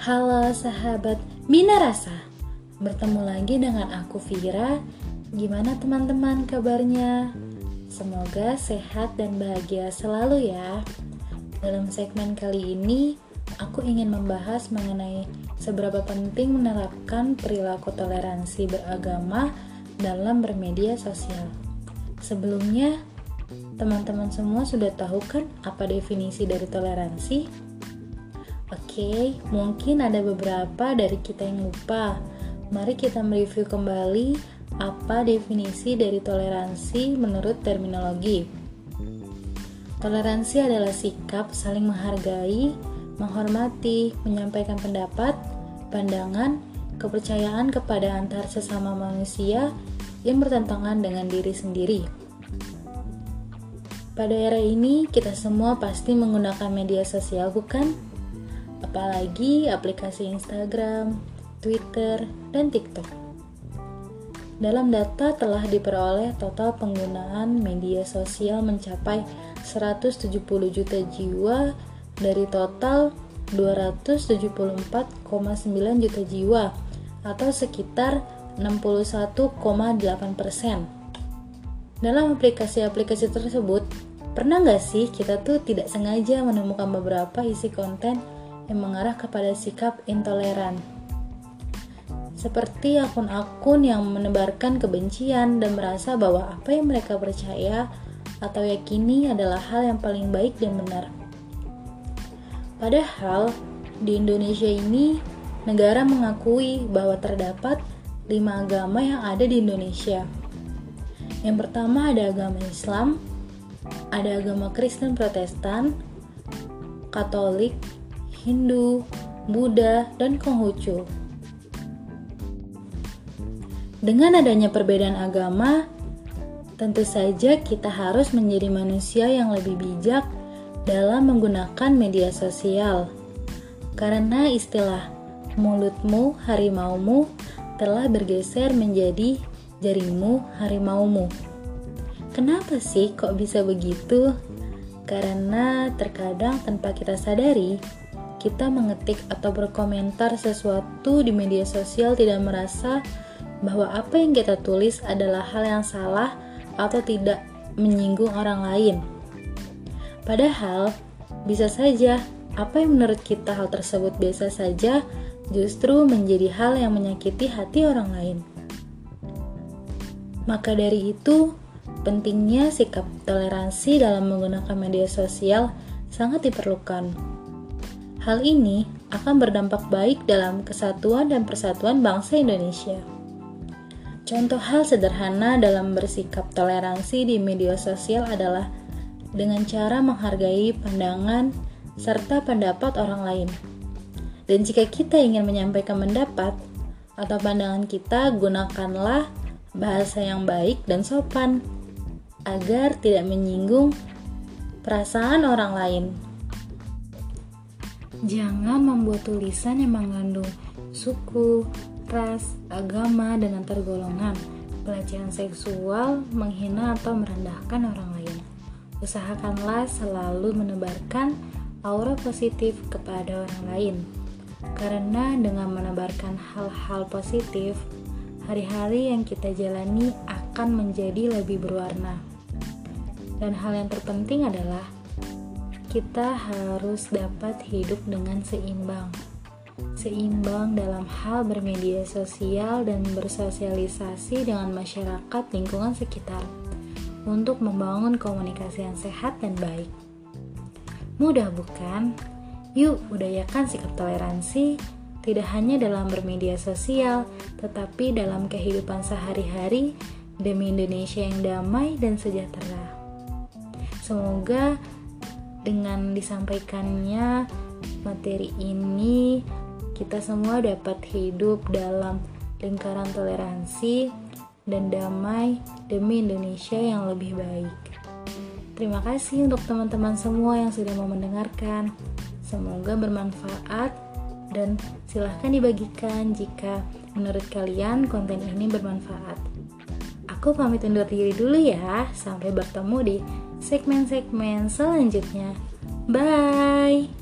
Halo sahabat Bina Rasa Bertemu lagi dengan aku Vira Gimana teman-teman kabarnya? Semoga sehat dan bahagia selalu ya Dalam segmen kali ini Aku ingin membahas mengenai Seberapa penting menerapkan perilaku toleransi beragama Dalam bermedia sosial Sebelumnya, teman-teman semua sudah tahu kan apa definisi dari toleransi? Oke, mungkin ada beberapa dari kita yang lupa. Mari kita mereview kembali apa definisi dari toleransi menurut terminologi. Toleransi adalah sikap saling menghargai, menghormati, menyampaikan pendapat, pandangan, kepercayaan kepada antar sesama manusia yang bertentangan dengan diri sendiri. Pada era ini, kita semua pasti menggunakan media sosial, bukan? Apalagi aplikasi Instagram, Twitter, dan TikTok. Dalam data telah diperoleh total penggunaan media sosial mencapai 170 juta jiwa dari total 274,9 juta jiwa atau sekitar 61,8 persen. Dalam aplikasi-aplikasi tersebut, pernah nggak sih kita tuh tidak sengaja menemukan beberapa isi konten yang mengarah kepada sikap intoleran. Seperti akun-akun yang menebarkan kebencian dan merasa bahwa apa yang mereka percaya atau yakini adalah hal yang paling baik dan benar. Padahal di Indonesia ini negara mengakui bahwa terdapat lima agama yang ada di Indonesia. Yang pertama ada agama Islam, ada agama Kristen Protestan, Katolik, Hindu, Buddha, dan Konghucu. Dengan adanya perbedaan agama, tentu saja kita harus menjadi manusia yang lebih bijak dalam menggunakan media sosial. Karena istilah mulutmu harimaumu telah bergeser menjadi jarimu harimaumu. Kenapa sih kok bisa begitu? Karena terkadang tanpa kita sadari, kita mengetik atau berkomentar sesuatu di media sosial tidak merasa bahwa apa yang kita tulis adalah hal yang salah atau tidak menyinggung orang lain. Padahal, bisa saja apa yang menurut kita hal tersebut biasa saja justru menjadi hal yang menyakiti hati orang lain. Maka dari itu, pentingnya sikap toleransi dalam menggunakan media sosial sangat diperlukan. Hal ini akan berdampak baik dalam kesatuan dan persatuan bangsa Indonesia. Contoh hal sederhana dalam bersikap toleransi di media sosial adalah dengan cara menghargai pandangan serta pendapat orang lain. Dan jika kita ingin menyampaikan pendapat atau pandangan kita, gunakanlah bahasa yang baik dan sopan agar tidak menyinggung perasaan orang lain. Jangan membuat tulisan yang mengandung suku, ras, agama, dan antar golongan, pelecehan seksual, menghina atau merendahkan orang lain. Usahakanlah selalu menebarkan aura positif kepada orang lain. Karena dengan menebarkan hal-hal positif, hari-hari yang kita jalani akan menjadi lebih berwarna. Dan hal yang terpenting adalah kita harus dapat hidup dengan seimbang. Seimbang dalam hal bermedia sosial dan bersosialisasi dengan masyarakat lingkungan sekitar untuk membangun komunikasi yang sehat dan baik. Mudah bukan? Yuk, budayakan sikap toleransi tidak hanya dalam bermedia sosial, tetapi dalam kehidupan sehari-hari demi Indonesia yang damai dan sejahtera. Semoga dengan disampaikannya materi ini kita semua dapat hidup dalam lingkaran toleransi dan damai demi Indonesia yang lebih baik. Terima kasih untuk teman-teman semua yang sudah mau mendengarkan. Semoga bermanfaat dan silahkan dibagikan jika menurut kalian konten ini bermanfaat. Aku pamit undur diri dulu ya. Sampai bertemu di segmen-segmen selanjutnya. Bye!